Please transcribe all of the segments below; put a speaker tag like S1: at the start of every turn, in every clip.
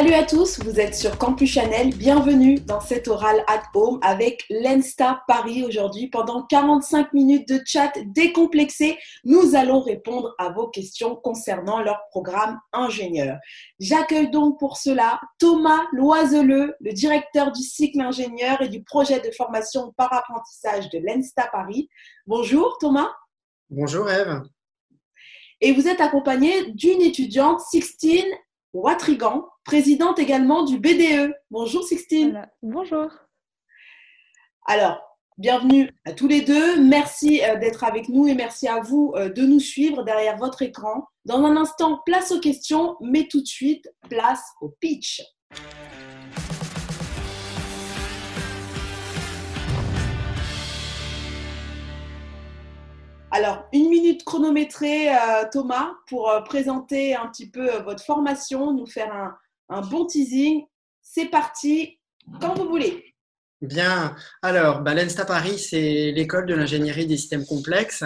S1: Salut à tous, vous êtes sur Campus Chanel. Bienvenue dans cet oral at home avec l'Ensta Paris aujourd'hui. Pendant 45 minutes de chat décomplexé, nous allons répondre à vos questions concernant leur programme ingénieur. J'accueille donc pour cela Thomas Loiseleux, le directeur du cycle ingénieur et du projet de formation par apprentissage de l'Ensta Paris. Bonjour Thomas.
S2: Bonjour Eve.
S1: Et vous êtes accompagné d'une étudiante, Sixtine Watrigan, présidente également du BDE. Bonjour Sixtine.
S3: Bonjour.
S1: Alors, bienvenue à tous les deux. Merci euh, d'être avec nous et merci à vous euh, de nous suivre derrière votre écran. Dans un instant, place aux questions, mais tout de suite, place au pitch. Alors, une minute chronométrée, euh, Thomas, pour euh, présenter un petit peu euh, votre formation, nous faire un, bon teasing. C'est parti, quand vous voulez.
S2: Bien, alors, bah, l'ENSTA Paris, c'est l'école de l'ingénierie des systèmes complexes,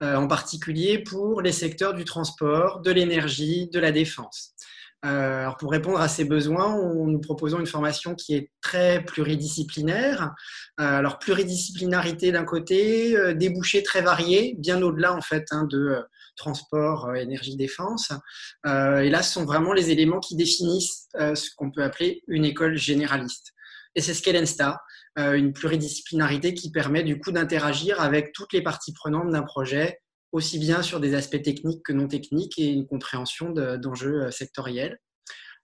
S2: en particulier pour les secteurs du transport, de l'énergie, de la défense. Euh, alors pour répondre à ces besoins, nous proposons une formation qui est très pluridisciplinaire. Euh, alors pluridisciplinarité d'un côté, euh, débouchés très variés, bien au-delà en fait hein, de transport, énergie, défense. et là, ce sont vraiment les éléments qui définissent ce qu'on peut appeler une école généraliste. Et c'est ce qu'est l'ENSTA, une pluridisciplinarité qui permet du coup d'interagir avec toutes les parties prenantes d'un projet, aussi bien sur des aspects techniques que non techniques et une compréhension d'enjeux euh, sectoriels.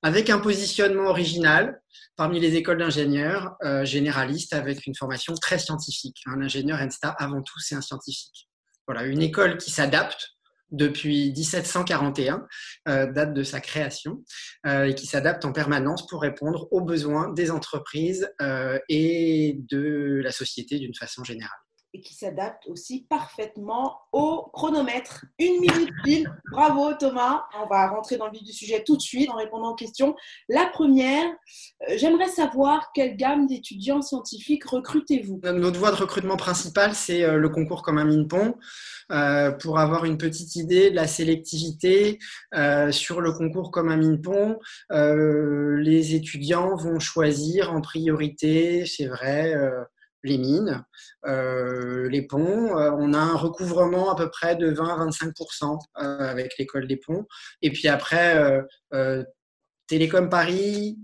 S2: Avec un positionnement original parmi les écoles d'ingénieurs euh, généralistes avec une formation très scientifique. Un ingénieur ENSTA, avant tout, c'est un scientifique. Voilà, une école qui s'adapte depuis 1741, euh, date de sa création, et qui s'adapte en permanence pour répondre aux besoins des entreprises et de la société d'une façon générale
S1: et qui s'adapte aussi parfaitement au chronomètre. Une minute pile. Bravo Thomas. On va rentrer dans le vif du sujet tout de suite en répondant aux questions. La première, euh, j'aimerais savoir quelle gamme d'étudiants scientifiques recrutez-vous?
S2: Notre voie de recrutement principale, c'est euh, le concours comme un MINPON. Euh, pour avoir une petite idée de la sélectivité sur le concours comme un MINPON, les étudiants vont choisir en priorité, c'est vrai, les mines, euh, les ponts. Euh, on a un recouvrement à peu près de 20-25% euh, avec l'école des ponts. Et puis après, Télécom Paris,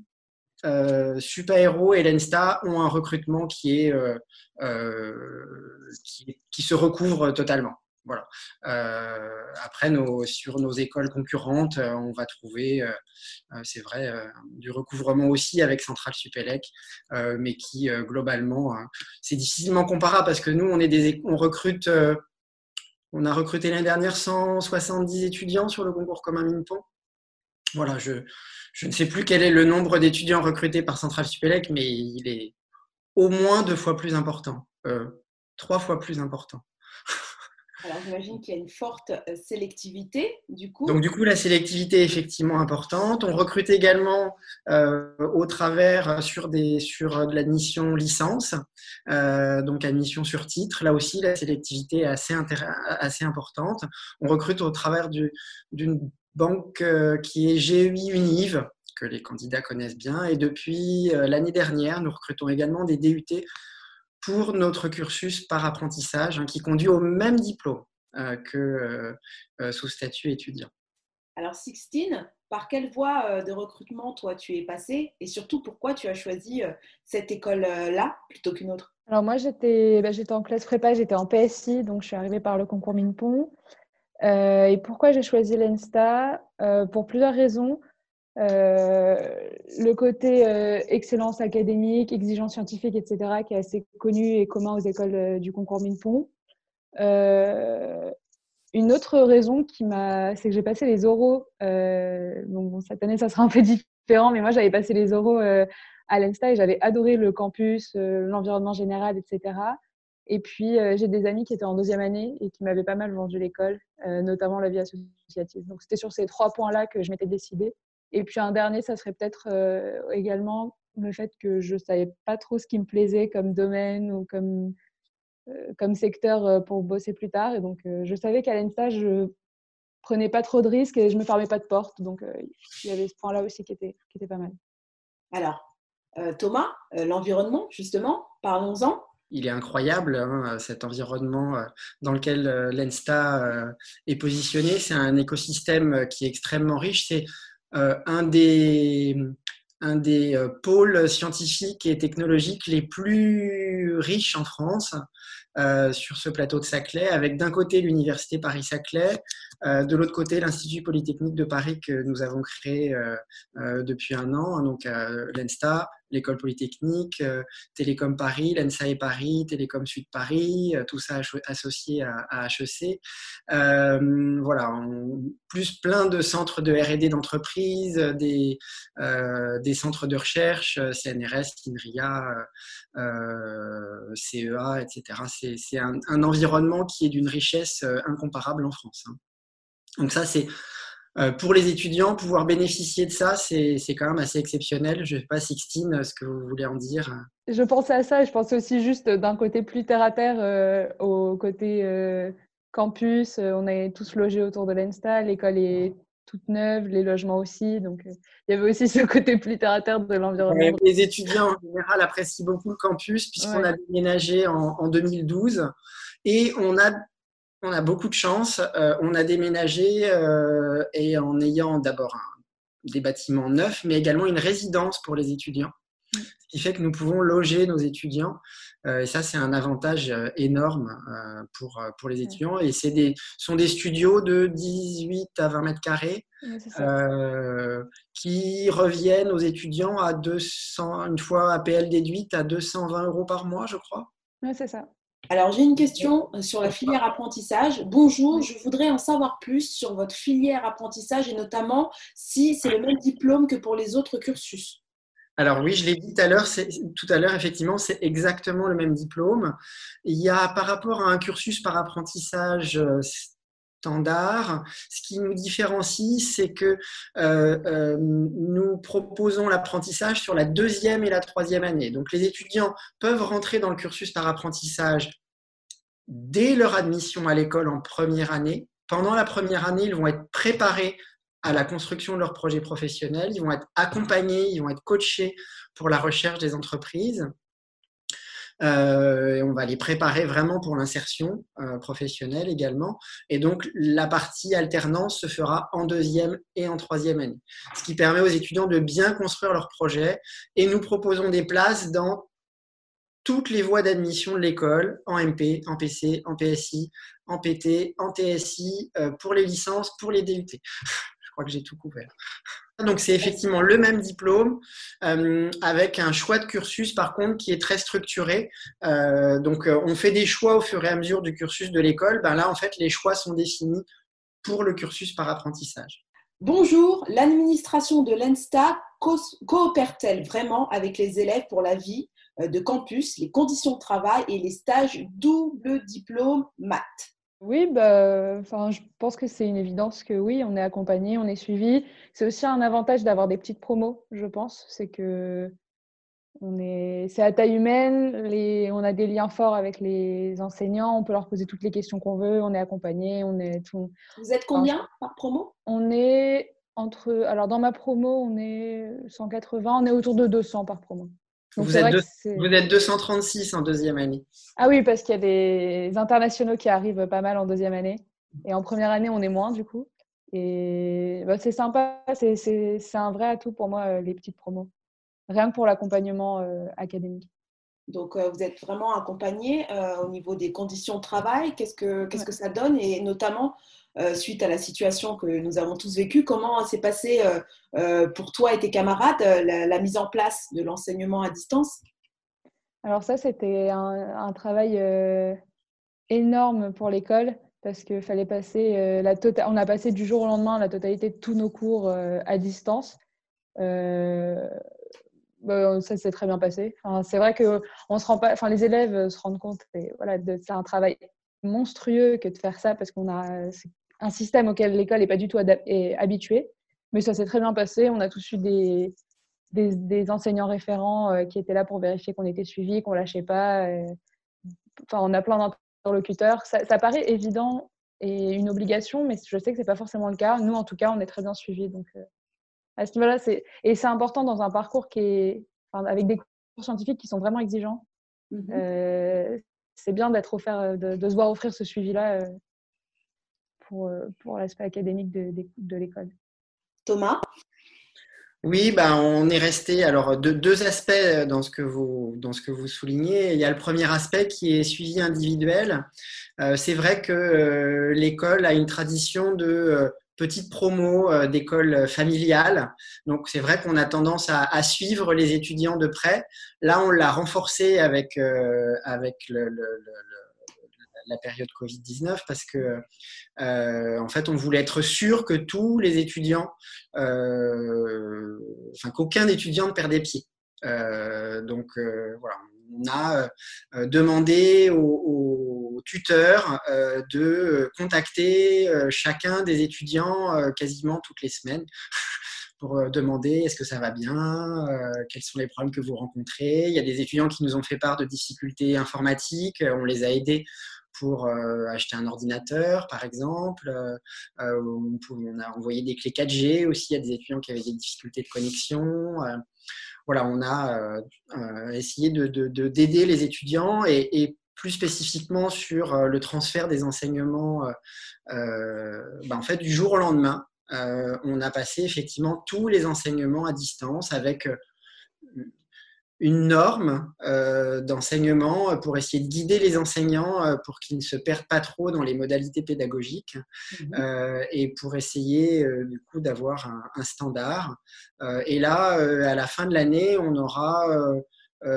S2: Super Héros et l'ENSTA ont un recrutement qui, est, qui se recouvre totalement. Voilà. Euh, après, sur nos écoles concurrentes, euh, on va trouver, euh, c'est vrai, du recouvrement aussi avec Centrale Supélec, mais qui globalement, c'est difficilement comparable parce que nous, on recrute, on a recruté l'année dernière 170 étudiants sur le concours commun Minpon. Voilà, je, je ne sais plus quel est le nombre d'étudiants recrutés par Centrale Supélec, mais il est au moins deux fois plus important, trois fois plus important.
S1: Alors, j'imagine qu'il y a une forte euh, sélectivité, du coup.
S2: Donc, du coup, la sélectivité est effectivement importante. On recrute également euh, au travers euh, sur, des, sur de l'admission licence, donc admission sur titre. Là aussi, la sélectivité est assez, assez importante. On recrute au travers d'une banque qui est GEI Univ, que les candidats connaissent bien. Et depuis l'année dernière, nous recrutons également des DUT pour notre cursus par apprentissage hein, qui conduit au même diplôme euh, que euh, euh, sous statut étudiant.
S1: Alors Sixtine, par quelle voie de recrutement toi tu es passé et surtout pourquoi tu as choisi cette école-là plutôt qu'une autre?
S3: Alors moi j'étais bah, en classe prépa, j'étais en PSI, donc je suis arrivée par le concours Minpon. et pourquoi j'ai choisi l'ENSTA? Pour plusieurs raisons. Euh, le côté euh, excellence académique, exigence scientifique, etc., qui est assez connu et commun aux écoles euh, du concours Minpon. une autre raison qui m'a, c'est que j'ai passé les oraux. cette année, ça sera un peu différent, mais moi, j'avais passé les oraux à l'ENSTA et j'avais adoré le campus, l'environnement général, etc. Et puis, j'ai des amis qui étaient en deuxième année et qui m'avaient pas mal vendu l'école, notamment la vie associative. Donc, c'était sur ces trois points-là que je m'étais décidée. Et puis un dernier, ça serait peut-être euh, également le fait que je ne savais pas trop ce qui me plaisait comme domaine ou comme, euh, comme secteur euh, pour bosser plus tard. Et donc, je savais qu'à l'ENSTA, je prenais pas trop de risques et je me fermais pas de porte. Donc, il y avait ce point-là aussi qui était, qui était pas mal.
S1: Alors, Thomas, l'environnement, justement, parlons-en
S2: il est incroyable, hein, cet environnement dans lequel l'ENSTA est positionné. C'est un écosystème qui est extrêmement riche. C'est un des, un des pôles scientifiques et technologiques les plus riches en France. sur ce plateau de Saclay, avec d'un côté l'université Paris-Saclay, de l'autre côté l'Institut Polytechnique de Paris que nous avons créé depuis un an, hein, donc l'ENSTA, l'école polytechnique, euh, Télécom Paris, l'ENSA et Paris, Télécom Sud Paris, euh, tout ça associé à, HEC. Euh, voilà, plus plein de centres de R&D d'entreprise, des, centres de recherche, CNRS, INRIA, CEA, etc. C'est un, environnement qui est d'une richesse incomparable en France. Hein. Donc ça, c'est pour les étudiants, pouvoir bénéficier de ça, c'est quand même assez exceptionnel. Je ne sais pas, Sixtine, ce que vous voulez en dire?
S3: Je pensais à ça. Je pense aussi juste d'un côté plus terre à terre euh, au côté euh, campus. on est tous logés autour de l'ENSTA. L'école est toute neuve, les logements aussi. Donc, il y avait aussi ce côté plus terre à terre de l'environnement.
S2: Les étudiants en général apprécient beaucoup le campus puisqu'on a déménagé en, en 2012 et on a on a beaucoup de chance. Euh, on a déménagé euh, et en ayant d'abord des bâtiments neufs, mais également une résidence pour les étudiants. Mm. Ce qui fait que nous pouvons loger nos étudiants. Euh, et ça, c'est un avantage énorme pour, pour les étudiants. Et c'est des, sont des studios de 18 à 20 mètres carrés qui reviennent aux étudiants à 200, une fois APL déduite, à 220 euros par mois, je crois.
S3: Oui, c'est ça.
S1: Alors, j'ai une question euh, sur la filière apprentissage. Bonjour, je voudrais en savoir plus sur votre filière apprentissage et notamment si c'est le même diplôme que pour les autres cursus.
S2: Alors oui, je l'ai dit tout à l'heure, tout à l'heure effectivement, c'est exactement le même diplôme. Il y a par rapport à un cursus par apprentissage euh, Ce qui nous différencie, c'est que euh, nous proposons l'apprentissage sur la deuxième et la troisième année. Donc les étudiants peuvent rentrer dans le cursus par apprentissage dès leur admission à l'école en première année. Pendant la première année, ils vont être préparés à la construction de leur projet professionnel, ils vont être accompagnés, ils vont être coachés pour la recherche des entreprises. Euh, on va les préparer vraiment pour l'insertion euh, professionnelle également. Et donc, la partie alternance se fera en deuxième et en troisième année, ce qui permet aux étudiants de bien construire leur projet. Et nous proposons des places dans toutes les voies d'admission de l'école, en MP, en PC, en PSI, en PT, en TSI, euh, pour les licences, pour les DUT. Je crois que j'ai tout couvert. Donc c'est effectivement le même diplôme euh, avec un choix de cursus par contre qui est très structuré. Euh, donc on fait des choix au fur et à mesure du cursus de l'école. Ben là en fait les choix sont définis pour le cursus par apprentissage.
S1: Bonjour, l'administration de l'ENSTA coopère-t-elle vraiment avec les élèves pour la vie euh, de campus, les conditions de travail et les stages double diplôme maths?
S3: Oui, bah, enfin, je pense que c'est une évidence que oui, on est accompagné, on est suivi. C'est aussi un avantage d'avoir des petites promos, je pense. C'est que on est, c'est à taille humaine, les, on a des liens forts avec les enseignants, on peut leur poser toutes les questions qu'on veut, on est accompagné, on est tout.
S1: Vous êtes combien par promo?
S3: On est entre, alors dans ma promo, on est 180, on est autour de 200 par promo.
S2: Vous, êtes vous êtes 236 en deuxième année.
S3: Ah oui, parce qu'il y a des internationaux qui arrivent pas mal en deuxième année. Et en première année, on est moins du coup. Et bah, c'est sympa, c'est un vrai atout pour moi, euh, les petites promos. Rien que pour l'accompagnement euh, académique.
S1: Donc, euh, vous êtes vraiment accompagné au niveau des conditions de travail. Qu'est-ce que, qu'est-ce que ça donne? Et notamment, suite à la situation que nous avons tous vécue, comment s'est passé pour toi et tes camarades la mise en place de l'enseignement à distance?
S3: Alors ça, c'était un, travail euh, énorme pour l'école parce qu'il fallait passer euh, la tota-, On a passé du jour au lendemain la totalité de tous nos cours euh, à distance. Bah, ça s'est très bien passé. c'est vrai que on se rend pas, enfin, les élèves se rendent compte. Et voilà, c'est un travail monstrueux que de faire ça parce qu'on a un système auquel l'école n'est pas du tout habituée. Mais ça s'est très bien passé. On a tous eu des, des, enseignants référents euh, qui étaient là pour vérifier qu'on était suivi, qu'on lâchait pas. Enfin, on a plein d'interlocuteurs. Ça, paraît évident et une obligation, mais je sais que c'est pas forcément le cas. Nous, en tout cas, on est très bien suivis. Donc, à ce niveau-là, c'est et c'est important dans un parcours qui est avec des cours scientifiques qui sont vraiment exigeants. Mmh c'est bien d'être offert, de, de, se voir offrir ce suivi-là pour, pour l'aspect académique de, de l'école.
S1: Thomas?
S2: Oui, ben, on est resté alors de, deux aspects dans ce que vous dans ce que vous soulignez. Il y a le premier aspect qui est suivi individuel. Euh, c'est vrai que euh, l'école a une tradition de euh, petites promos d'école familiale. Donc c'est vrai qu'on a tendance à, à, suivre les étudiants de près. Là, on l'a renforcé avec avec le, le, le la période Covid-19 parce que euh, en fait on voulait être sûr que tous les étudiants, euh, enfin qu'aucun étudiant ne perdait pied. Euh, donc voilà, on a demandé aux, tuteurs de contacter chacun des étudiants quasiment toutes les semaines pour demander est-ce que ça va bien, quels sont les problèmes que vous rencontrez. Il y a des étudiants qui nous ont fait part de difficultés informatiques, on les a aidés pour euh, acheter un ordinateur, par exemple. Euh, euh, on, a envoyé des clés 4G aussi à des étudiants qui avaient des difficultés de connexion. voilà, on a essayé de, d'aider les étudiants et, plus spécifiquement sur le transfert des enseignements, ben, en fait, du jour au lendemain. on a passé effectivement tous les enseignements à distance avec une norme euh, d'enseignement pour essayer de guider les enseignants euh, pour qu'ils ne se perdent pas trop dans les modalités pédagogiques mmh euh, et pour essayer du coup d'avoir un, standard. et là, à la fin de l'année, on aura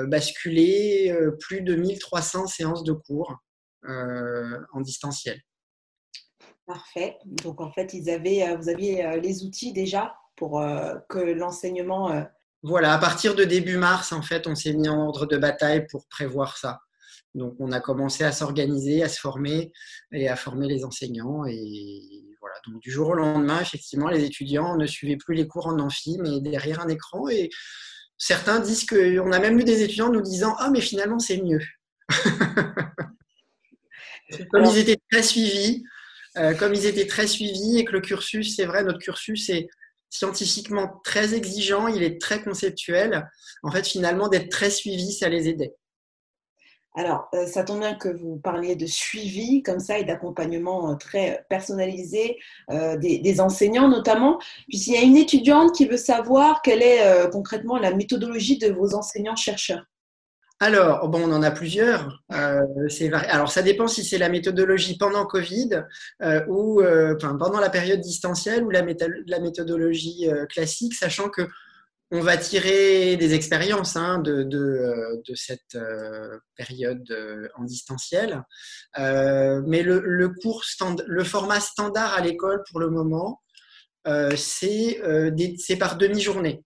S2: basculé plus de 1300 séances de cours en distanciel.
S1: Parfait. Donc en fait, ils avaient, vous aviez les outils déjà pour que l'enseignement
S2: voilà, à partir de début mars, en fait, on s'est mis en ordre de bataille pour prévoir ça. Donc, on a commencé à s'organiser, à se former et à former les enseignants. Et voilà, donc du jour au lendemain, effectivement, les étudiants ne suivaient plus les cours en amphi, mais derrière un écran. Et certains disent qu'on a même eu des étudiants nous disant Ah, mais finalement, c'est mieux. comme ils étaient très suivis, euh, comme ils étaient très suivis et que le cursus, c'est vrai, notre cursus est scientifiquement très exigeant, il est très conceptuel. En fait, finalement, d'être très suivi, ça les aidait.
S1: Alors, euh, ça tombe bien que vous parliez de suivi comme ça et d'accompagnement euh, très personnalisé euh, des, enseignants notamment, puisqu'il y a une étudiante qui veut savoir quelle est concrètement la méthodologie de vos enseignants-chercheurs.
S2: Alors, bon, on en a plusieurs. Euh, Alors, ça dépend si c'est la méthodologie pendant Covid euh, ou euh, pendant la période distancielle ou la, méthodologie classique, sachant que on va tirer des expériences hein, de, cette période en distanciel. mais le format standard à l'école pour le moment, c'est par demi-journée.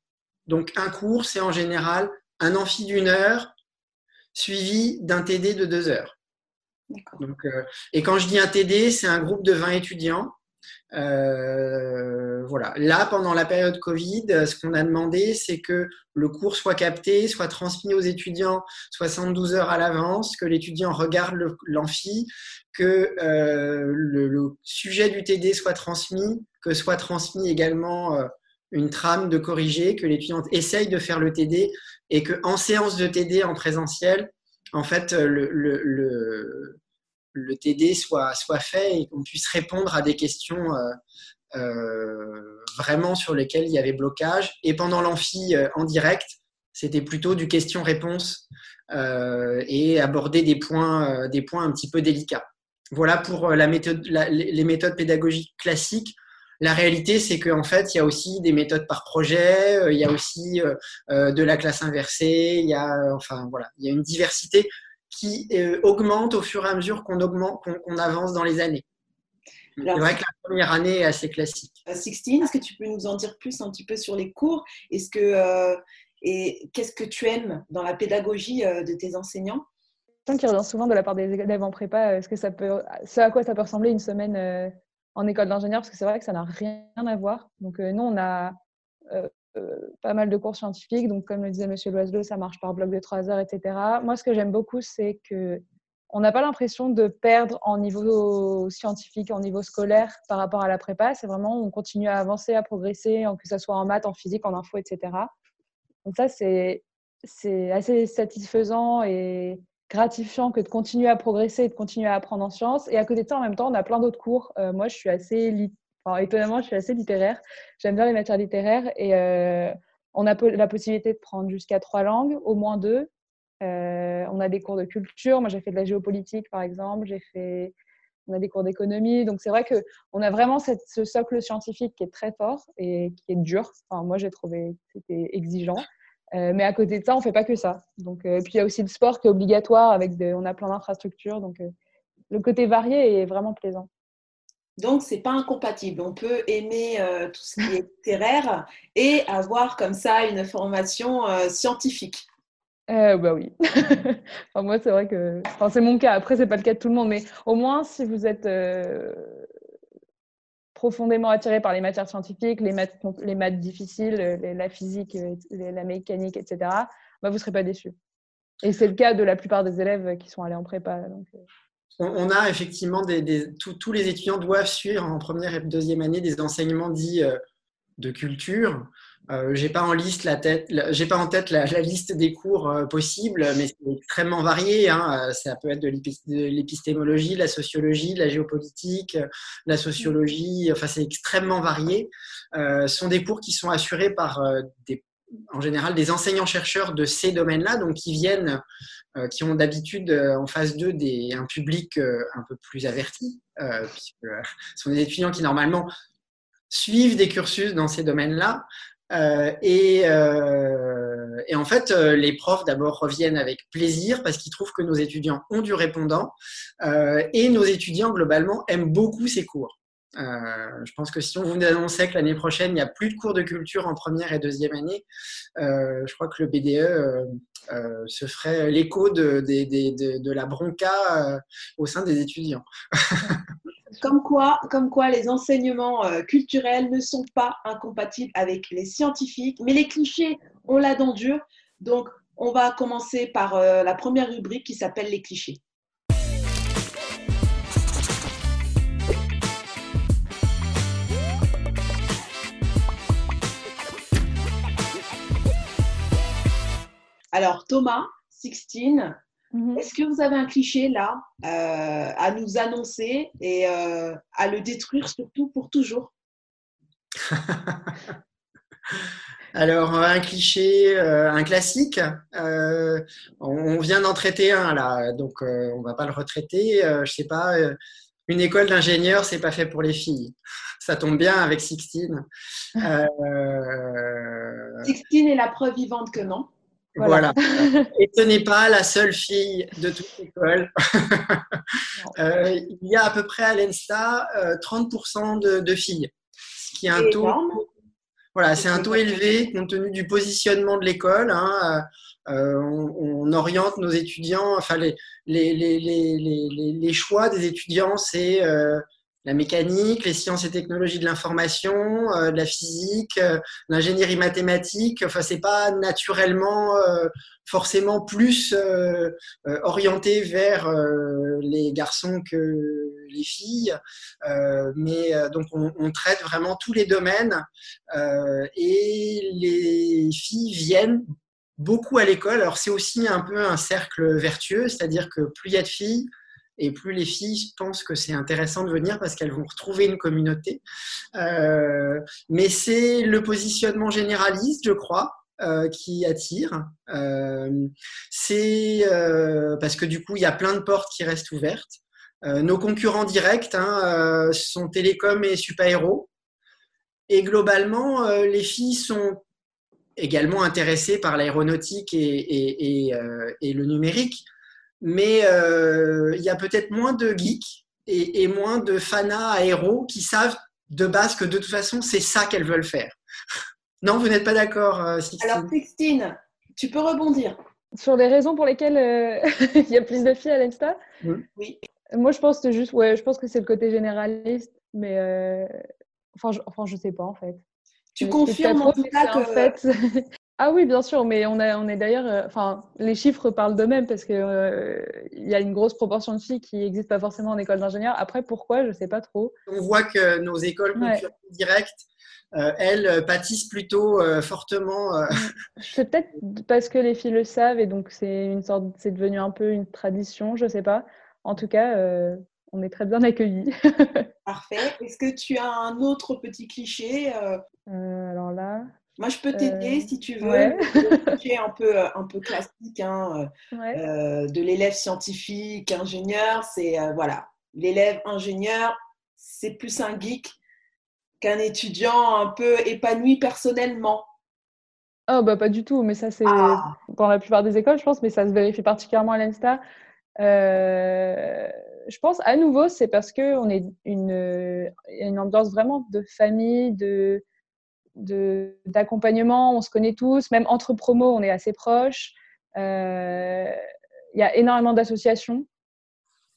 S2: Donc, un cours, c'est en général un amphi d'une heure suivi d'un TD de deux heures. Donc, euh, et quand je dis un TD, c'est un groupe de 20 étudiants. Euh, voilà. Là, pendant la période Covid, ce qu'on a demandé, c'est que le cours soit capté, soit transmis aux étudiants 72 heures à l'avance, que l'étudiant regarde l'amphi, que euh, le, sujet du TD soit transmis, que soit transmis également une trame de corriger, que l'étudiant essaye de faire le TD et qu'en séance de TD en présentiel, en fait, le, le, TD soit, soit fait et qu'on puisse répondre à des questions euh, euh, vraiment sur lesquelles il y avait blocage. Et pendant l'amphi euh, en direct, c'était plutôt du question-réponse et aborder des points, un petit peu délicats. Voilà pour les méthodes pédagogiques classiques. La réalité, c'est qu'en fait, il y a aussi des méthodes par projet, euh, il y a aussi euh, euh, de la classe inversée, il y a, enfin, voilà, il y a une diversité qui augmente au fur et à mesure qu'on augmente, qu'on avance dans les années. C'est vrai que la première année est assez classique.
S1: Sixtine, est-ce que tu peux nous en dire plus un petit peu sur les cours? Est-ce que et qu'est-ce que tu aimes dans la pédagogie de tes enseignants?
S3: Qui revient souvent de la part des élèves en prépa, est-ce que ça peut, ce à quoi ça peut ressembler une semaine en école d'ingénieur parce que c'est vrai que ça n'a rien à voir. Donc, euh, nous, on a euh, euh, pas mal de cours scientifiques. Donc, comme le disait Monsieur Loiselot, ça marche par bloc de 3 heures, etc. Moi, ce que j'aime beaucoup, c'est que on n'a pas l'impression de perdre en niveau scientifique, en niveau scolaire par rapport à la prépa. C'est vraiment, on continue à avancer, à progresser, que ce soit en maths, en physique, en info, etc. Donc ça, c'est assez satisfaisant et gratifiant que de continuer à progresser et de continuer à apprendre en sciences. Et à côté de ça, en même temps, on a plein d'autres cours. Euh, moi, je suis assez, étonnamment, je suis assez littéraire. J'aime bien les matières littéraires et euh, on a la possibilité de prendre jusqu'à trois langues, au moins deux. Euh, on a des cours de culture. Moi, j'ai fait de la géopolitique, par exemple. J'ai fait, on a des cours d'économie. Donc, c'est vrai que on a vraiment ce socle scientifique qui est très fort et qui est dur. Enfin, moi, j'ai trouvé que c'était exigeant. Euh, mais à côté de ça, on fait pas que ça. Donc, euh, puis il y a aussi le sport qui est obligatoire. Avec on a plein d'infrastructures. Donc, le côté varié est vraiment plaisant.
S1: Donc, c'est pas incompatible. On peut aimer tout ce qui est littéraire et avoir comme ça une formation scientifique.
S3: Euh, bah oui. enfin, moi, c'est vrai que enfin, c'est mon cas. Après, c'est pas le cas de tout le monde, mais au moins, si vous êtes euh, profondément attiré par les matières scientifiques, les maths, les maths difficiles, la physique, euh, la mécanique, etc., bah, vous ne serez pas déçu. Et c'est le cas de la plupart des élèves qui sont allés en prépa. Donc,
S2: on a effectivement tous les étudiants doivent suivre en première et deuxième année des enseignements dits de culture. Euh, j'ai pas en liste la tête, j'ai pas en tête la, liste des cours euh, possibles, mais c'est extrêmement varié. Hein. Euh, ça peut être de l'épistémologie, la sociologie, de la géopolitique, la sociologie. Enfin, c'est extrêmement varié. ce sont des cours qui sont assurés par des, en général des enseignants-chercheurs de ces domaines-là, donc qui viennent, qui ont d'habitude en phase 2 des, un public un peu plus averti, puisque ce sont des étudiants qui normalement suivent des cursus dans ces domaines-là. Euh, euh, et, en fait, euh, les profs d'abord reviennent avec plaisir parce qu'ils trouvent que nos étudiants ont du répondant et nos étudiants globalement aiment beaucoup ces cours. je pense que si on vous annonçait que l'année prochaine, il n'y a plus de cours de culture en première et deuxième année, je crois que le BDE se ferait l'écho de, de, la bronca au sein des étudiants.
S1: Comme quoi, les enseignements euh, culturels ne sont pas incompatibles avec les scientifiques, mais les clichés, on l'a dans dur. Donc, on va commencer par euh, la première rubrique qui s'appelle les clichés. Alors, Thomas, Sixtine, Mhm. Est-ce que vous avez un cliché là euh, à nous annoncer et euh, à le détruire surtout pour toujours?
S2: Alors, un cliché, euh, un classique, on vient d'en traiter un là, donc on ne va pas le retraiter. je sais pas, une école d'ingénieurs, c'est pas fait pour les filles. Ça tombe bien avec Sixtine.
S1: Sixtine est la preuve vivante que non.
S2: Voilà. Et ce n'est pas la seule fille de toute l'école. Euh, il y a à peu près à l'ENSTA 30% euh, de, filles, ce qui est un taux. Voilà, c'est un taux élevé compte tenu du positionnement de l'école. Hein. Euh, on, oriente nos étudiants, enfin les, les, les, les choix des étudiants, c'est la mécanique, les sciences et technologies de l'information, euh, la physique, euh, l'ingénierie mathématique. Enfin, c'est pas naturellement euh, forcément plus orienté vers les garçons que les filles, mais donc on, on, traite vraiment tous les domaines et les filles viennent beaucoup à l'école. Alors c'est aussi un peu un cercle vertueux, c'est-à-dire que plus il y a de filles, et plus les filles pensent que c'est intéressant de venir parce qu'elles vont retrouver une communauté. Euh, mais c'est le positionnement généraliste, je crois, euh, qui attire. Euh, c'est parce que du coup, il y a plein de portes qui restent ouvertes. nos concurrents directs hein, sont Télécom et Super-Héros. Et globalement, les filles sont également intéressées par l'aéronautique et, le numérique mais euh, il y a peut-être moins de geeks et, moins de fanas aéros qui savent de base que de toute façon, c'est ça qu'elles veulent faire. non, vous n'êtes pas d'accord, euh, Sixtine?
S1: Alors, Sixtine, tu peux rebondir.
S3: Sur les raisons pour lesquelles euh, il y a plus de filles à l'Insta?
S1: Oui.
S3: Moi, je pense que juste, ouais, je pense que c'est le côté généraliste, mais enfin, je, enfin, je sais pas en fait.
S1: Tu confirmes en tout cas que,
S3: en fait... Ah oui, bien sûr, mais on, a, on est d'ailleurs, euh, enfin, les chiffres parlent d'eux-mêmes parce qu'il euh, il y a une grosse proportion de filles qui n'existent pas forcément en école d'ingénieur. Après, pourquoi? Je ne sais pas trop.
S2: On voit que nos écoles directes, euh, elles, pâtissent plutôt fortement.
S3: C'est peut-être parce que les filles le savent et donc c'est une sorte, c'est devenu un peu une tradition, je ne sais pas. En tout cas, on est très bien accueillis.
S1: Parfait. Est-ce que tu as un autre petit cliché
S3: Alors là.
S1: Moi, je peux t'aider euh, si tu veux. Ouais. C'est un peu, euh, un peu classique hein, euh, de l'élève scientifique, ingénieur. C'est voilà, l'élève ingénieur, c'est plus un geek qu'un étudiant un peu épanoui personnellement.
S3: Oh, bah pas du tout, mais ça, c'est ah. dans la plupart des écoles, je pense, mais ça se vérifie particulièrement à l'ENSTA. je pense, à nouveau, c'est parce qu'on est une, une ambiance vraiment de famille, de, d'accompagnement, on se connaît tous, même entre promos, on est assez proches. Euh, il y a énormément d'associations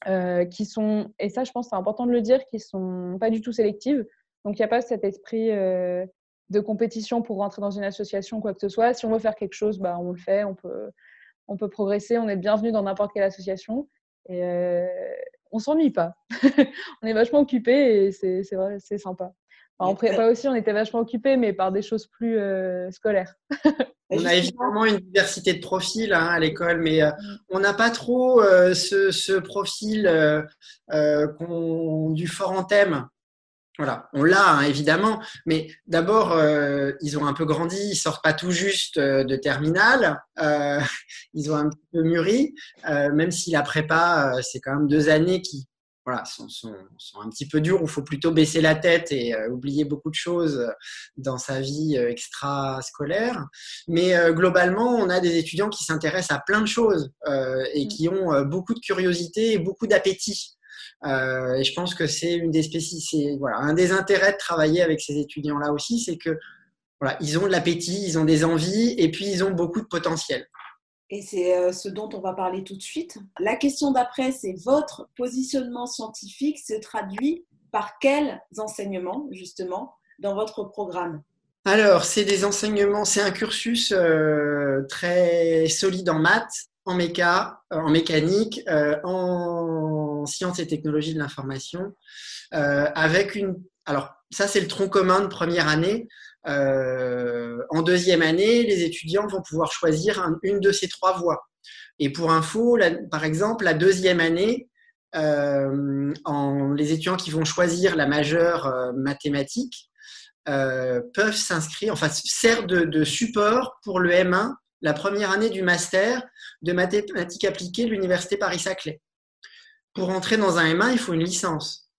S3: euh, qui sont, et ça je pense c'est important de le dire, qui sont pas du tout sélectives. Donc il n'y a pas cet esprit euh, de compétition pour rentrer dans une association, quoi que ce soit. Si on veut faire quelque chose, bah, on le fait, on peut, on peut progresser, on est bienvenu dans n'importe quelle association. Et on s'ennuie pas. on est vachement occupé et c'est sympa en prépa aussi, on était vachement occupés, mais par des choses plus euh, scolaires.
S2: on a évidemment une diversité de profils hein, à l'école, mais euh, mm. on n'a pas trop euh, ce, profil du fort en thème. Voilà, on l'a hein, évidemment, mais d'abord, ils ont un peu grandi, ils sortent pas tout juste de terminale, ils ont un petit peu mûri, même si la prépa, c'est quand même deux années qui voilà, sont, sont, un petit peu durs, où il faut plutôt baisser la tête et euh, oublier beaucoup de choses euh, dans sa vie euh, extra-scolaire. Mais globalement, on a des étudiants qui s'intéressent à plein de choses et mm. qui ont beaucoup de curiosité et beaucoup d'appétit. et je pense que c'est une des spécificités, voilà, un des intérêts de travailler avec ces étudiants-là aussi, c'est que voilà, ils ont de l'appétit, ils ont des envies et puis ils ont beaucoup de potentiel
S1: et c'est euh, ce dont on va parler tout de suite. La question d'après, c'est votre positionnement scientifique se traduit par quels enseignements, justement, dans votre programme?
S2: Alors, c'est des enseignements, c'est un cursus euh, très solide en maths, en méca, euh, en mécanique, en sciences et technologies de l'information, avec une... Alors, ça, c'est le tronc commun de première année. Euh, en deuxième année, les étudiants vont pouvoir choisir une de ces trois voies. Et pour info, par exemple, la deuxième année, euh, les étudiants qui vont choisir la majeure euh, mathématique peuvent s'inscrire, enfin, sert de, de, support pour le M1, la première année du master de mathématiques appliquées de l'Université Paris-Saclay. Pour entrer dans un M1, il faut une licence.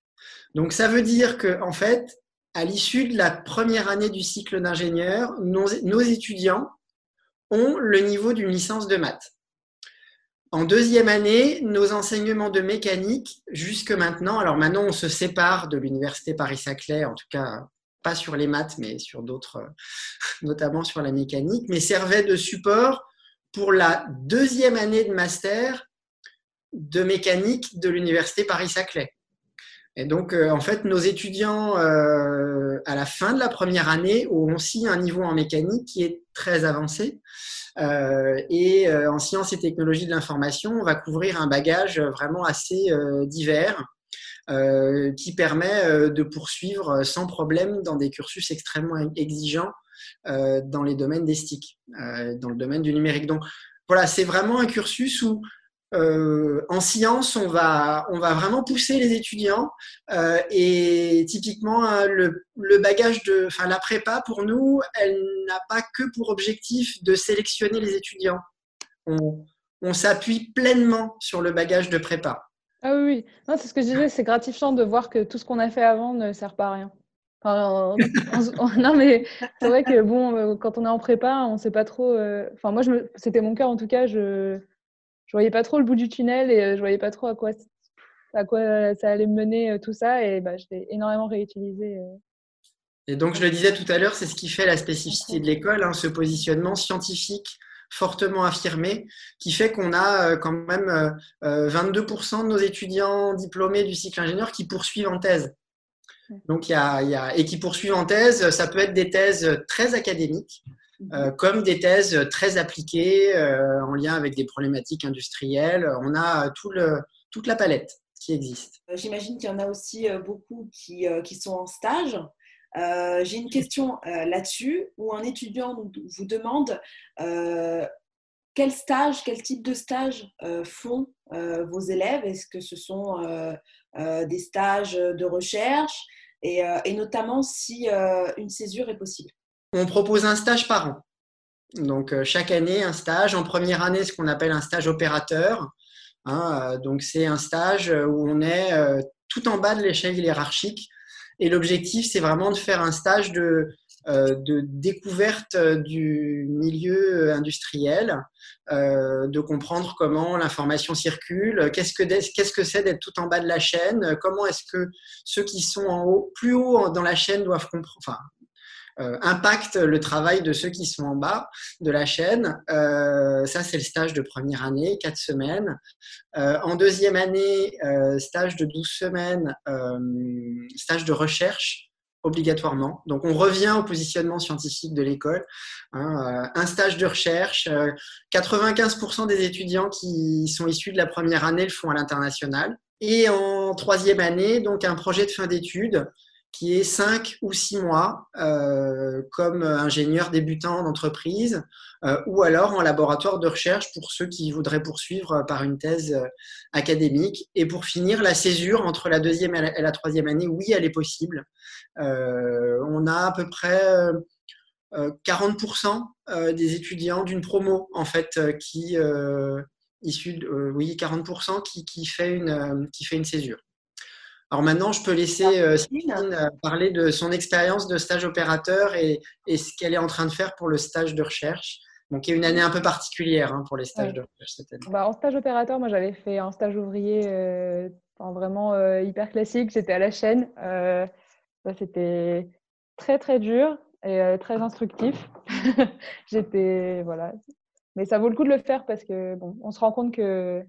S2: Donc, ça veut dire que, en fait, à l'issue de la première année du cycle d'ingénieur, nos, étudiants ont le niveau d'une licence de maths. En deuxième année, nos enseignements de mécanique, jusque maintenant, alors maintenant on se sépare de l'université Paris-Saclay, en tout cas pas sur les maths, mais sur d'autres, notamment sur la mécanique, mais servaient de support pour la deuxième année de master de mécanique de l'université Paris-Saclay. Donc, euh, en fait, nos étudiants, euh, à la fin de la première année, ont aussi un niveau en mécanique qui est très avancé. Euh, et en sciences et technologies de l'information, on va couvrir un bagage vraiment assez divers. qui permet de poursuivre sans problème dans des cursus extrêmement exigeants dans les domaines des STIC, dans le domaine du numérique. Donc voilà, c'est vraiment un cursus où euh, en sciences, on va, on va vraiment pousser les étudiants euh, et typiquement hein, le, bagage de, enfin la prépa pour nous, elle n'a pas que pour objectif de sélectionner les étudiants. On, s'appuie pleinement sur le bagage de prépa.
S3: Ah oui, oui. c'est ce que je disais, c'est gratifiant de voir que tout ce qu'on a fait avant ne sert pas à rien. non mais c'est vrai que bon, euh, quand on est en prépa, on sait pas trop. Enfin moi, c'était mon cas en tout cas. Je voyais pas trop le bout du tunnel et euh, je voyais pas trop à quoi, à quoi ça allait me mener euh, tout ça. Et bah, je l'ai énormément réutilisé. Euh.
S2: Et donc, je le disais tout à l'heure, c'est ce qui fait la spécificité de l'école, hein, ce positionnement scientifique fortement affirmé, qui fait qu'on a quand même 22% de nos étudiants diplômés du cycle ingénieur qui poursuivent en thèse. Donc, il y a, et qui poursuivent en thèse, ça peut être des thèses très académiques, mhm. comme des thèses très appliquées en lien avec des problématiques industrielles. On a tout le, toute la palette qui existe.
S1: J'imagine qu'il y en a aussi beaucoup qui, qui sont en stage. J'ai une question là-dessus où un étudiant vous demande quel stage, quel type de stage font vos élèves? Est-ce que ce sont des stages de recherche? Et, notamment si une césure est possible
S2: On propose un stage par an. Donc chaque année, un stage. En première année, ce qu'on appelle un stage opérateur. Hein, donc c'est un stage où on est tout en bas de l'échelle hiérarchique. Et l'objectif, c'est vraiment de faire un stage de euh, découverte euh, du milieu industriel, euh, de comprendre comment l'information circule, qu'est-ce que c'est d'être tout en bas de la chaîne, comment est-ce que ceux qui sont plus haut dans la chaîne doivent comprendre, impactent le travail de ceux qui sont en bas de la chaîne. ça, c'est le stage de première année, quatre semaines. en deuxième année, stage de 12 semaines, stage de recherche obligatoirement. Donc on revient au positionnement scientifique de l'école. Hein, euh, un stage de recherche. 95% euh, des étudiants qui sont issus de la première année le font à l'international. Et en troisième année, donc un projet de fin d'études qui est cinq ou six mois euh, comme ingénieur débutant d'entreprise euh, ou alors en laboratoire de recherche pour ceux qui voudraient poursuivre par une thèse euh, académique. Et pour finir, la césure entre la deuxième et la troisième année, oui, elle est possible. on a à peu près 40% des étudiants d'une promo en fait qui oui 40% qui, qui fait une césure. Alors maintenant, je peux laisser euh, euh, parler de son expérience de stage opérateur et, ce qu'elle est en train de faire pour le stage de recherche. Donc, il y a une année un peu particulière hein, pour les stages de recherche cette année.
S3: Bah, en stage opérateur, moi, j'avais fait un stage ouvrier euh, vraiment hyper classique. J'étais à la chaîne. C'était très, très dur et très instructif. J'étais, voilà. Mais ça vaut le coup de le faire parce que, bon, on se rend compte que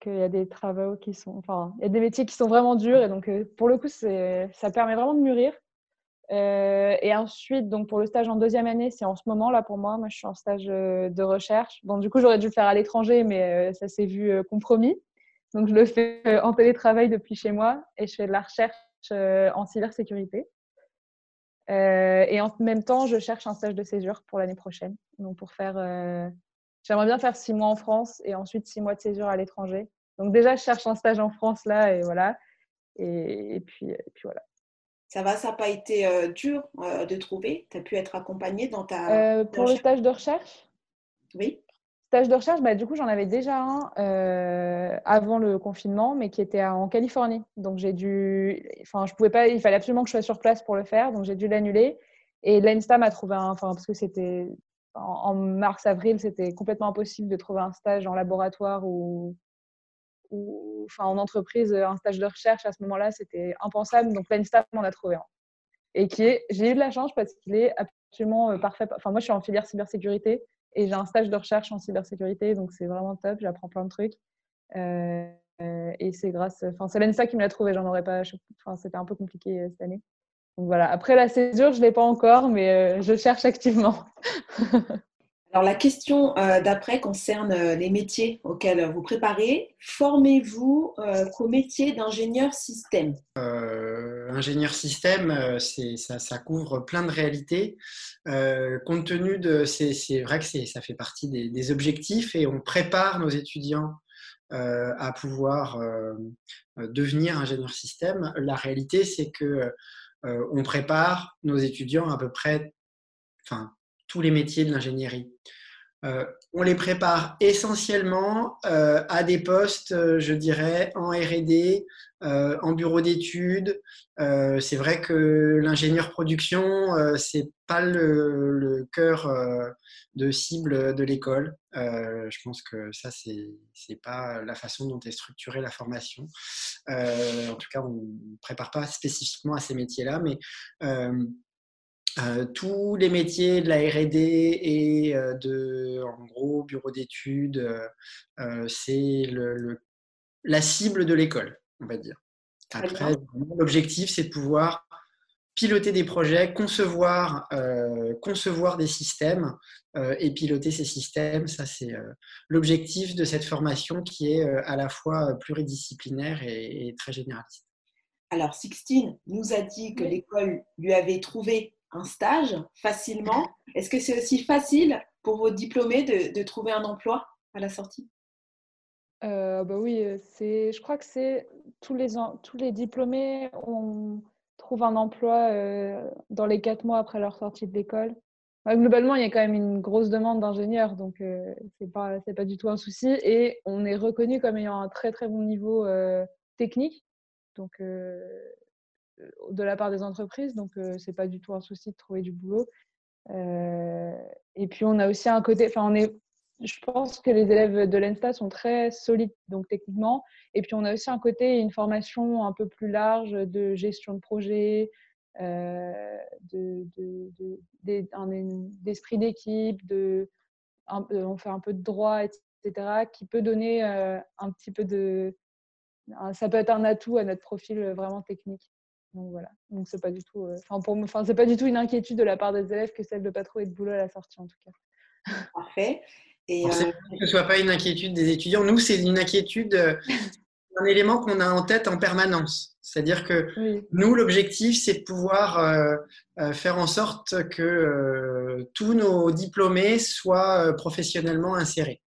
S3: qu'il y a des travaux qui sont, enfin, il y a des métiers qui sont vraiment durs et donc euh, pour le coup, ça permet vraiment de mûrir. Euh, et ensuite, donc pour le stage en deuxième année, c'est en ce moment là pour moi. Moi, je suis en stage euh, de recherche. Bon, du coup, j'aurais dû le faire à l'étranger, mais ça s'est vu compromis. Donc, je le fais en télétravail depuis chez moi et je fais de la recherche en cybersécurité. et en même temps, je cherche un stage de césure pour l'année prochaine. Donc, pour faire J'aimerais bien faire six mois en France et ensuite six mois de césure à l'étranger. Donc déjà, je cherche un stage en France là et voilà. Et, puis, puis voilà.
S1: Ça va, ça n'a pas été euh, dur euh, de trouver? Tu as pu être accompagnée dans ta...
S3: Euh, pour le stage de recherche?
S1: Oui.
S3: Stage de recherche, bah, du coup, j'en avais déjà un avant le confinement, mais qui était en Californie. Donc j'ai dû... Enfin, je pouvais pas... Il fallait absolument que je sois sur place pour le faire, donc j'ai dû l'annuler. Et l'ENSTA m'a trouvé un... Enfin, parce que c'était en, mars-avril, c'était complètement impossible de trouver un stage en laboratoire ou, en entreprise, un stage de recherche à ce moment-là, c'était impensable. Donc, l'ENSTA m'en a trouvé un. Et qui est, j'ai eu de la chance parce qu'il est absolument euh, parfait. Enfin, moi, je suis en filière cybersécurité et j'ai un stage de recherche en cybersécurité, donc c'est vraiment top. J'apprends plein de trucs. Euh, et c'est grâce, enfin, c'est l'ENSTA qui me l'a trouvé. J'en aurais pas, enfin, c'était un peu compliqué euh, cette année voilà. Après la césure, je ne l'ai pas encore, mais euh, je cherche activement.
S1: Alors la question euh, d'après concerne euh, les métiers auxquels vous préparez. Formez-vous qu'au métier d'ingénieur système
S2: Ingénieur système, ça, ça, couvre plein de réalités. compte tenu de, c'est vrai que ça fait partie des, des, objectifs et on prépare nos étudiants à pouvoir devenir ingénieur système. La réalité, c'est que euh, on prépare nos étudiants à peu près enfin, tous les métiers de l'ingénierie. Euh, on les prépare essentiellement euh, à des postes, je dirais, en RD, en bureau d'études. c'est vrai que l'ingénieur production, c'est pas le, cœur de cible de l'école. je pense que ça, c'est pas la façon dont est structurée la formation. en tout cas, on ne prépare pas spécifiquement à ces métiers-là, mais tous les métiers de la R&D et de, en gros, bureau d'études, c'est le, la cible de l'école, on va dire. Après, l'objectif, c'est de pouvoir piloter des projets, concevoir, concevoir des systèmes et piloter ces systèmes. Ça, c'est l'objectif de cette formation qui est à la fois pluridisciplinaire et, très généraliste.
S1: Alors, Sixtine nous a dit que l'école lui avait trouvé un stage facilement. Est-ce que c'est aussi facile pour vos diplômés de, trouver un emploi à la sortie?
S3: Euh, bah oui, c'est, je crois que c'est tous les, tous les diplômés on trouve un emploi euh, dans les quatre mois après leur sortie de l'école. Bah, globalement, il y a quand même une grosse demande d'ingénieurs, donc euh, c'est pas pas du tout un souci. Et on est reconnu comme ayant un très très bon niveau technique, donc de la part des entreprises, donc c'est pas du tout un souci de trouver du boulot. et puis on a aussi un côté, enfin on est, je pense que les élèves de l'ENSTA sont très solides donc techniquement. Et puis on a aussi un côté, une formation un peu plus large de gestion de projet, de, d'esprit d'équipe, de, on fait un peu de droit, etc., qui peut donner un petit peu de, ça peut être un atout à notre profil vraiment technique. Donc voilà. Donc c'est pas du tout, euh, enfin pour enfin c'est pas du tout une inquiétude de la part des élèves que celle de pas trouver de boulot à la sortie en tout cas.
S1: Parfait.
S2: Et euh... que ce soit pas une inquiétude des étudiants. Nous c'est une inquiétude, euh, un élément qu'on a en tête en permanence. C'est-à-dire que nous l'objectif c'est de pouvoir euh, faire en sorte que tous nos diplômés soient professionnellement insérés.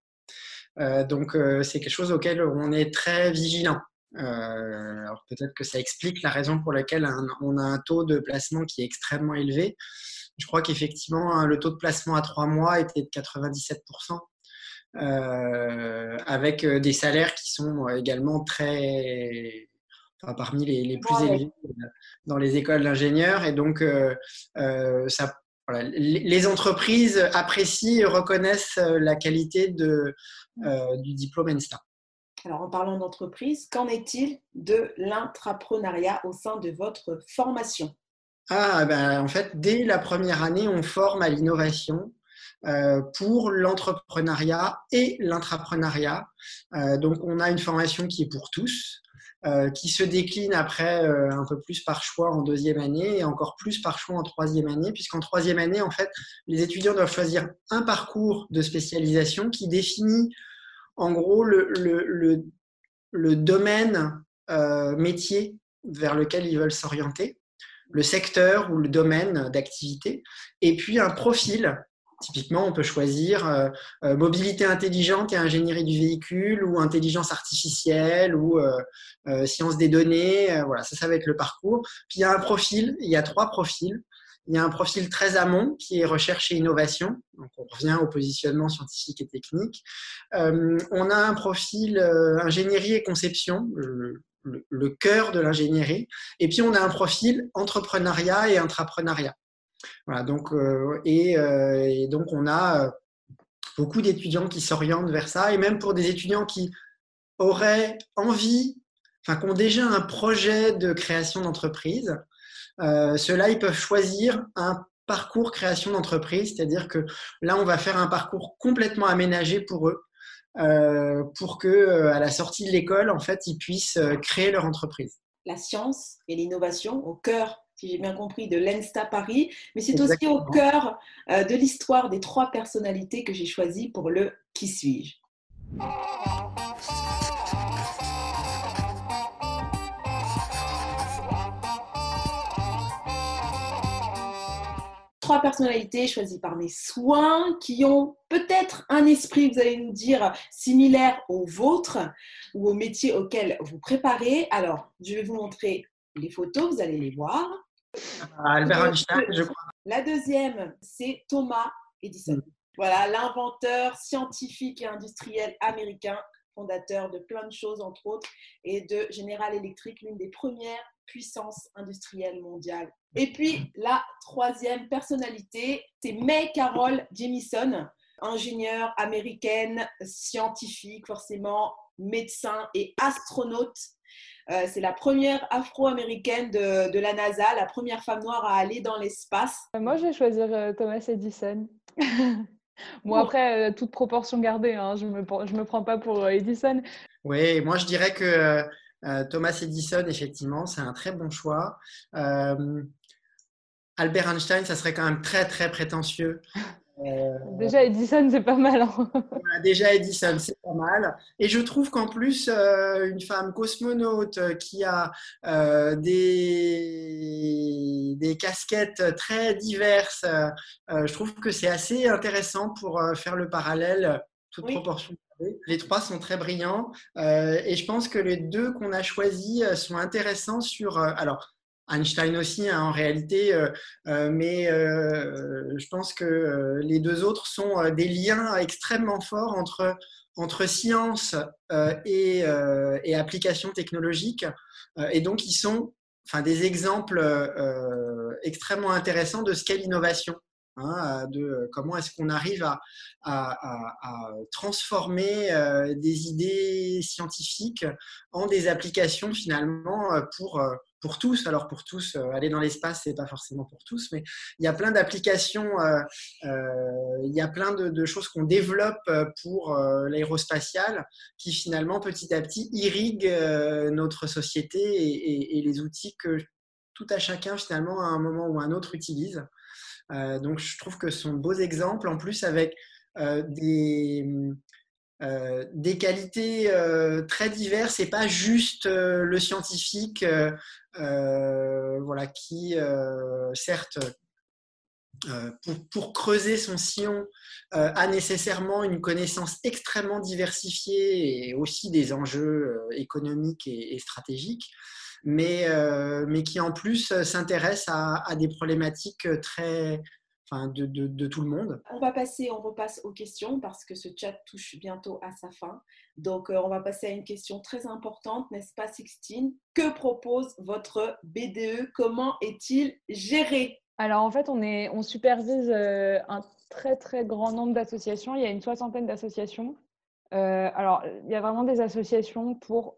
S2: donc c'est quelque chose auquel on est très vigilant. Euh, alors peut-être que ça explique la raison pour laquelle on a un taux de placement qui est extrêmement élevé. Je crois qu'effectivement, hein, le taux de placement à trois mois était de 97%. Euh, avec euh, des salaires qui sont également très, enfin, parmi les, les plus élevés dans les écoles d'ingénieurs. Et donc, ça, voilà, les entreprises apprécient et reconnaissent la qualité de, du diplôme ENSTA.
S1: Alors, en parlant d'entreprise, qu'en est-il de l'intrapreneuriat au sein de votre formation?
S2: Ah, ben, en fait, dès la première année, on forme à l'innovation euh, pour l'entrepreneuriat et l'intrapreneuriat. Euh, donc, on a une formation qui est pour tous, euh, qui se décline après un peu plus par choix en deuxième année et encore plus par choix en troisième année, puisqu'en troisième année, en fait, les étudiants doivent choisir un parcours de spécialisation qui définit en gros le, domaine euh, métier vers lequel ils veulent s'orienter, le secteur ou le domaine d'activité, et puis un profil. Typiquement, on peut choisir euh, euh, mobilité intelligente et ingénierie du véhicule, ou intelligence artificielle, ou sciences des données. voilà, ça, ça va être le parcours. Puis il y a un profil, il y a trois profils. Il y a un profil très amont qui est recherche et innovation. Donc, on revient au positionnement scientifique et technique. Euh, on a un profil euh, ingénierie et conception, le, cœur de l'ingénierie. Et puis, on a un profil entrepreneuriat et intrapreneuriat. Voilà, donc, euh, et, donc, on a beaucoup d'étudiants qui s'orientent vers ça. Et même pour des étudiants qui auraient envie, enfin, qui ont déjà un projet de création d'entreprise, ceux-là, ils peuvent choisir un parcours création d'entreprise, c'est-à-dire que là, on va faire un parcours complètement aménagé pour eux, euh, pour que euh, à la sortie de l'école, en fait, ils puissent créer leur entreprise.
S1: La science et l'innovation au cœur si j'ai bien compris, de l'ENSTA Paris, mais c'est aussi au cœur de l'histoire des trois personnalités que j'ai choisies pour le Qui suis-je? Trois personnalités choisies par mes soins qui ont peut-être un esprit, vous allez nous dire, similaire au vôtre ou au métier auquel vous préparez. Alors, je vais vous montrer les photos, vous allez les voir.
S2: Ah, Albert Einstein, je crois.
S1: La deuxième, c'est Thomas Edison. Voilà, l'inventeur scientifique et industriel américain, fondateur de plein de choses, entre autres, et de General Electric, l'une des premières puissances industrielles mondiales et puis la troisième personnalité, c'est May Carol Jamison, ingénieure américaine, scientifique forcément, médecin et astronaute. Euh, c'est la première afro-américaine de, la NASA, la première femme noire à aller dans l'espace.
S3: Moi, je vais choisir euh, Thomas Edison. bon, après, toute proportion gardée, hein, je ne me, je me prends pas pour Edison.
S2: Oui, moi, je dirais que Thomas Edison, effectivement, c'est un très bon choix. Albert Einstein, ça serait quand même très très prétentieux.
S3: Euh, déjà Edison, c'est pas mal. Hein.
S2: déjà Edison, c'est pas mal. Et je trouve qu'en plus, euh, une femme cosmonaute euh, qui a des, des casquettes très diverses, je trouve que c'est assez intéressant pour faire le parallèle, toute proportion. Les trois sont très brillants et je pense que les deux qu'on a choisis sont intéressants sur. alors, Einstein aussi hein, en réalité, euh, euh, mais euh, je pense que les deux autres sont des liens extrêmement forts entre, entre science et, et application technologique, et donc ils sont enfin, des exemples extrêmement intéressants de ce qu'est l'innovation. Hein, de comment est-ce qu'on arrive à, à, transformer des idées scientifiques en des applications finalement pour, pour tous. Alors pour tous, euh, aller dans l'espace, c'est pas forcément pour tous, mais il y a plein d'applications, euh, euh, il y a plein de, choses qu'on développe pour l'aérospatial qui finalement petit à petit irriguent notre société et, les outils que tout à chacun finalement à un moment ou un autre utilise. Donc je trouve que ce sont de beaux exemples en plus avec des euh, des qualités euh, très diverses et pas juste euh, le scientifique voilà, qui, certes, pour, creuser son sillon, a nécessairement une connaissance extrêmement diversifiée et aussi des enjeux économiques et, stratégiques, mais, mais qui en plus s'intéresse à, à, des problématiques très, de, tout le monde.
S1: On va passer, on repasse aux questions parce que ce chat touche bientôt à sa fin. Donc, euh, on va passer à une question très importante, n'est-ce pas, Sixtine? Que propose votre BDE Comment est-il géré?
S3: Alors, en fait, on, est, on supervise euh, un très, très grand nombre d'associations. Il y a une soixantaine d'associations. Euh, alors, il y a vraiment des associations pour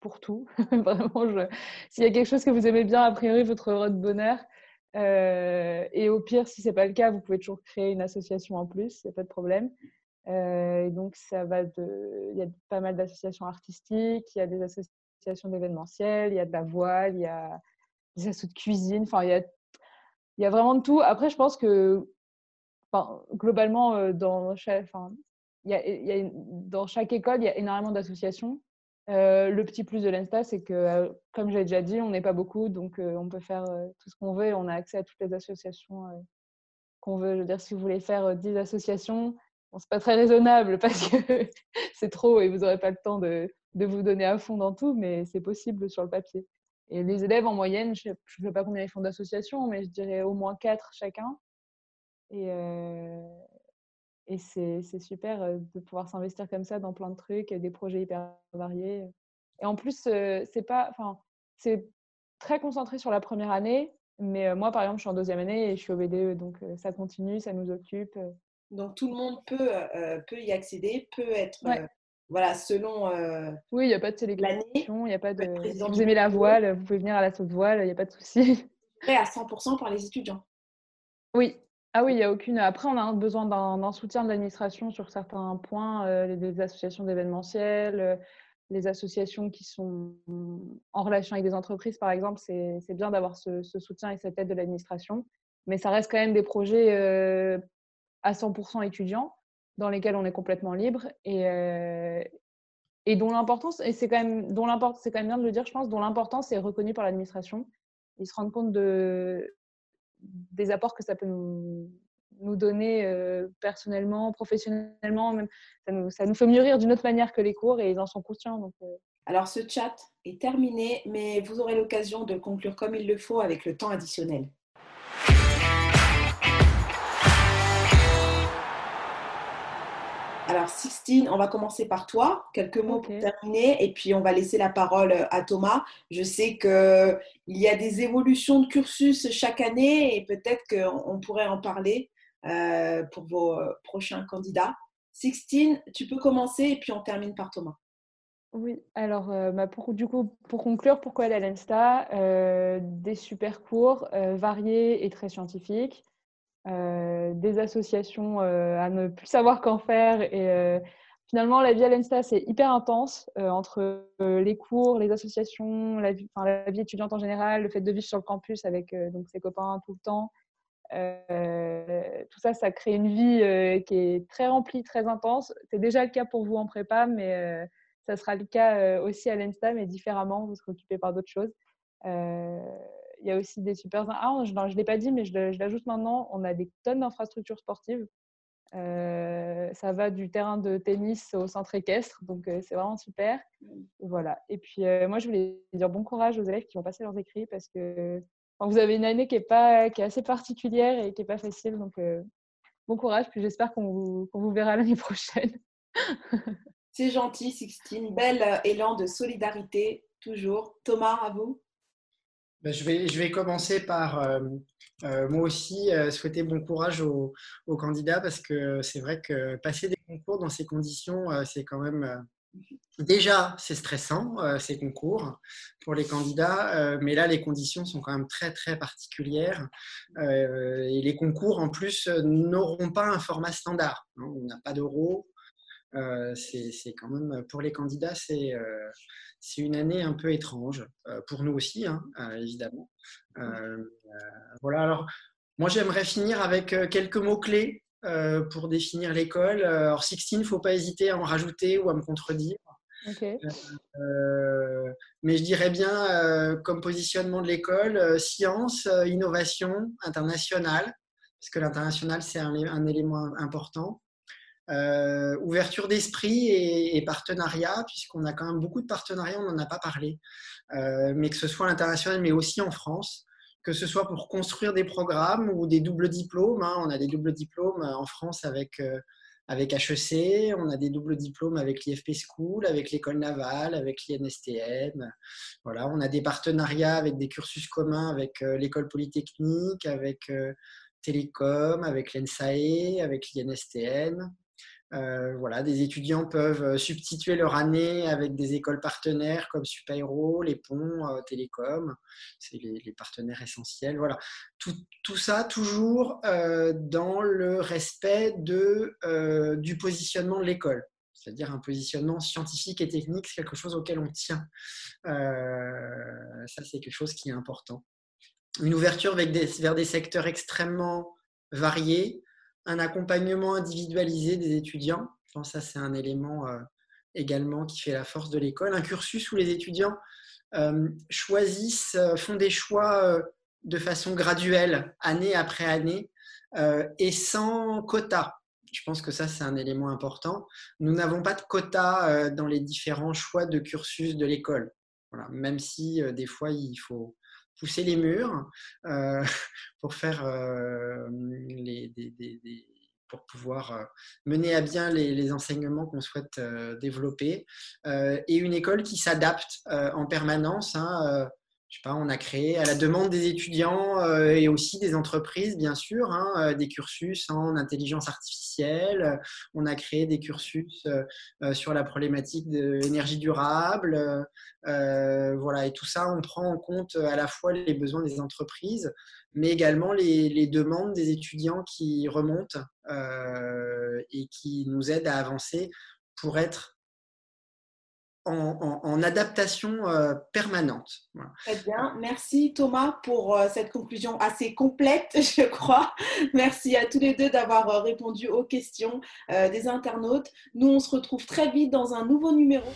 S3: pour tout. Vraiment, s'il y a quelque chose que vous aimez bien, a priori, votre heureux de bonheur, euh, et au pire, si ce n'est pas le cas, vous pouvez toujours créer une association en plus, il n'y a pas de problème. Euh, donc, ça va il y a pas mal d'associations artistiques, il y a des associations d'événementiel, il y a de la voile, il y a des associations de cuisine, enfin, il y a, il y a vraiment de tout. Après, je pense que globalement, euh, dans chaque école, il y a énormément d'associations. Euh, le petit plus de l'Insta, c'est que, euh, comme j'ai déjà dit, on n'est pas beaucoup, donc euh, on peut faire tout ce qu'on veut on a accès à toutes les associations qu'on veut. Je veux dire, si vous voulez faire 10 associations, bon, c'est pas très raisonnable parce que c'est trop et vous n'aurez pas le temps de, de, vous donner à fond dans tout, mais c'est possible sur le papier. Et les élèves, en moyenne, je ne sais pas combien ils font d'associations, mais je dirais au moins 4 chacun. Et, et c'est super de pouvoir s'investir comme ça dans plein de trucs, des projets hyper variés. Et en plus, c'est pas, enfin, c'est très concentré sur la première année. Mais moi, par exemple, je suis en deuxième année et je suis au BDE, donc ça continue, ça nous occupe.
S1: Donc tout le monde peut, peut y accéder, peut être, voilà, selon.
S3: oui, il n'y a pas de sélection, il n'y a pas de. Si vous aimez la voile, vous pouvez venir à la saute voile, il n'y a pas de souci.
S1: Prêt à 100% par les étudiants.
S3: Oui, ah oui, il n'y a aucune. Après, on a besoin d'un soutien de l'administration sur certains points, euh, les, associations d'événementiel, euh, les associations qui sont en relation avec des entreprises, par exemple. C'est bien d'avoir ce, soutien et cette aide de l'administration. Mais ça reste quand même des projets euh, à 100% étudiants dans lesquels on est complètement libre et, et dont l'importance, et c'est quand, quand même bien de le dire, je pense, dont l'importance est reconnue par l'administration. Ils se rendent compte de, des apports que ça peut nous, nous donner euh, personnellement, professionnellement. Même, ça, nous, ça nous fait rire d'une autre manière que les cours et ils en sont conscients. Donc, euh.
S1: Alors ce chat est terminé, mais vous aurez l'occasion de conclure comme il le faut avec le temps additionnel. Alors, Sixtine, on va commencer par toi. Quelques mots pour terminer et puis on va laisser la parole euh, à Thomas. Je sais qu'il y a des évolutions de cursus chaque année et peut-être qu'on pourrait en parler euh, pour vos euh, prochains candidats. Sixtine, tu peux commencer et puis on termine par Thomas.
S3: Oui, alors bah, pour, du coup, pour conclure, pourquoi aller à l'ENSTA Des super cours variés et très scientifiques. Euh, des associations euh, à ne plus savoir qu'en faire et euh, finalement, la vie à l'ENSTA, c'est hyper intense entre les cours, les associations, la vie, étudiante en général, le fait de vivre sur le campus avec donc, ses copains tout le temps. tout ça, ça crée une vie qui est très remplie, très intense. C'est déjà le cas pour vous en prépa, mais ça sera le cas aussi à l'ENSTA, mais différemment. Vous serez occupé par d'autres choses. Il y a aussi des super. Ah, je ne l'ai pas dit, mais je l'ajoute maintenant. On a des tonnes d'infrastructures sportives. Euh, ça va du terrain de tennis au centre équestre, donc euh, c'est vraiment super. Voilà. Et puis euh, moi, je voulais dire bon courage aux élèves qui vont passer leurs écrits parce que vous avez une année qui est, pas, qui est assez particulière et qui n'est pas facile. Donc bon courage, puis j'espère qu'on vous, vous verra l'année prochaine.
S1: c'est gentil, Sixtine. Bel élan de solidarité, toujours. Thomas, à vous
S2: je, vais, je vais commencer par euh, euh, moi aussi euh, souhaiter bon courage aux, candidats parce que c'est vrai que passer des concours dans ces conditions, c'est quand même déjà c'est stressant ces concours pour les candidats, mais là les conditions sont quand même très très particulières et les concours en plus n'auront pas un format standard. Hein. on n'a pas d'euros. C'est quand même pour les candidats c'est c'est une année un peu étrange, euh, pour nous aussi, hein, euh, évidemment. Euh, voilà, alors moi j'aimerais finir avec quelques mots-clés pour définir l'école. Alors, Sixtine, il ne faut pas hésiter à en rajouter ou à me contredire. mais je dirais bien, comme positionnement de l'école, science, innovation, internationale, parce que l'international, c'est un, élément important. Euh, ouverture d'esprit et, partenariat, puisqu'on a quand même beaucoup de partenariats, on n'en a pas parlé, euh, mais que ce soit à l'international, mais aussi en France, que ce soit pour construire des programmes ou des doubles diplômes. Hein. on a des doubles diplômes en France avec, euh, avec HEC, on a des doubles diplômes avec l'IFP School, avec l'école navale, avec l'INSTM. Voilà, on a des partenariats avec des cursus communs avec l'école polytechnique, avec Télécom, avec l'ENSAE, avec l'INSTN. Euh, voilà, des étudiants peuvent euh, substituer leur année avec des écoles partenaires comme Supaéro, les ponts, euh, Télécom, c'est les, partenaires essentiels. Voilà, tout, tout ça toujours dans le respect de, du positionnement de l'école, c'est-à-dire un positionnement scientifique et technique, c'est quelque chose auquel on tient. ça, c'est quelque chose qui est important. Une ouverture des, vers des secteurs extrêmement variés, un accompagnement individualisé des étudiants. Je pense que ça, c'est un élément euh, également qui fait la force de l'école. Un cursus où les étudiants euh, choisissent, euh, font des choix de façon graduelle, année après année, et sans quota. Je pense que ça, c'est un élément important. Nous n'avons pas de quota dans les différents choix de cursus de l'école. Voilà. Même si des fois, il faut pousser les murs euh, pour faire euh, les, pour pouvoir euh, mener à bien les, enseignements qu'on souhaite développer et une école qui s'adapte en permanence. Hein, on a créé à la demande des étudiants euh, et aussi des entreprises, bien sûr, hein, euh, des cursus en intelligence artificielle. On a créé des cursus euh, sur la problématique de l'énergie durable. voilà, et tout ça, on prend en compte à la fois les besoins des entreprises, mais également les demandes des étudiants qui remontent et qui nous aident à avancer pour être en, adaptation euh, permanente.
S1: Très bien. Merci Thomas pour euh, cette conclusion assez complète, je crois. Merci à tous les deux d'avoir euh, répondu aux questions des internautes. Nous, on se retrouve très vite dans un nouveau numéro.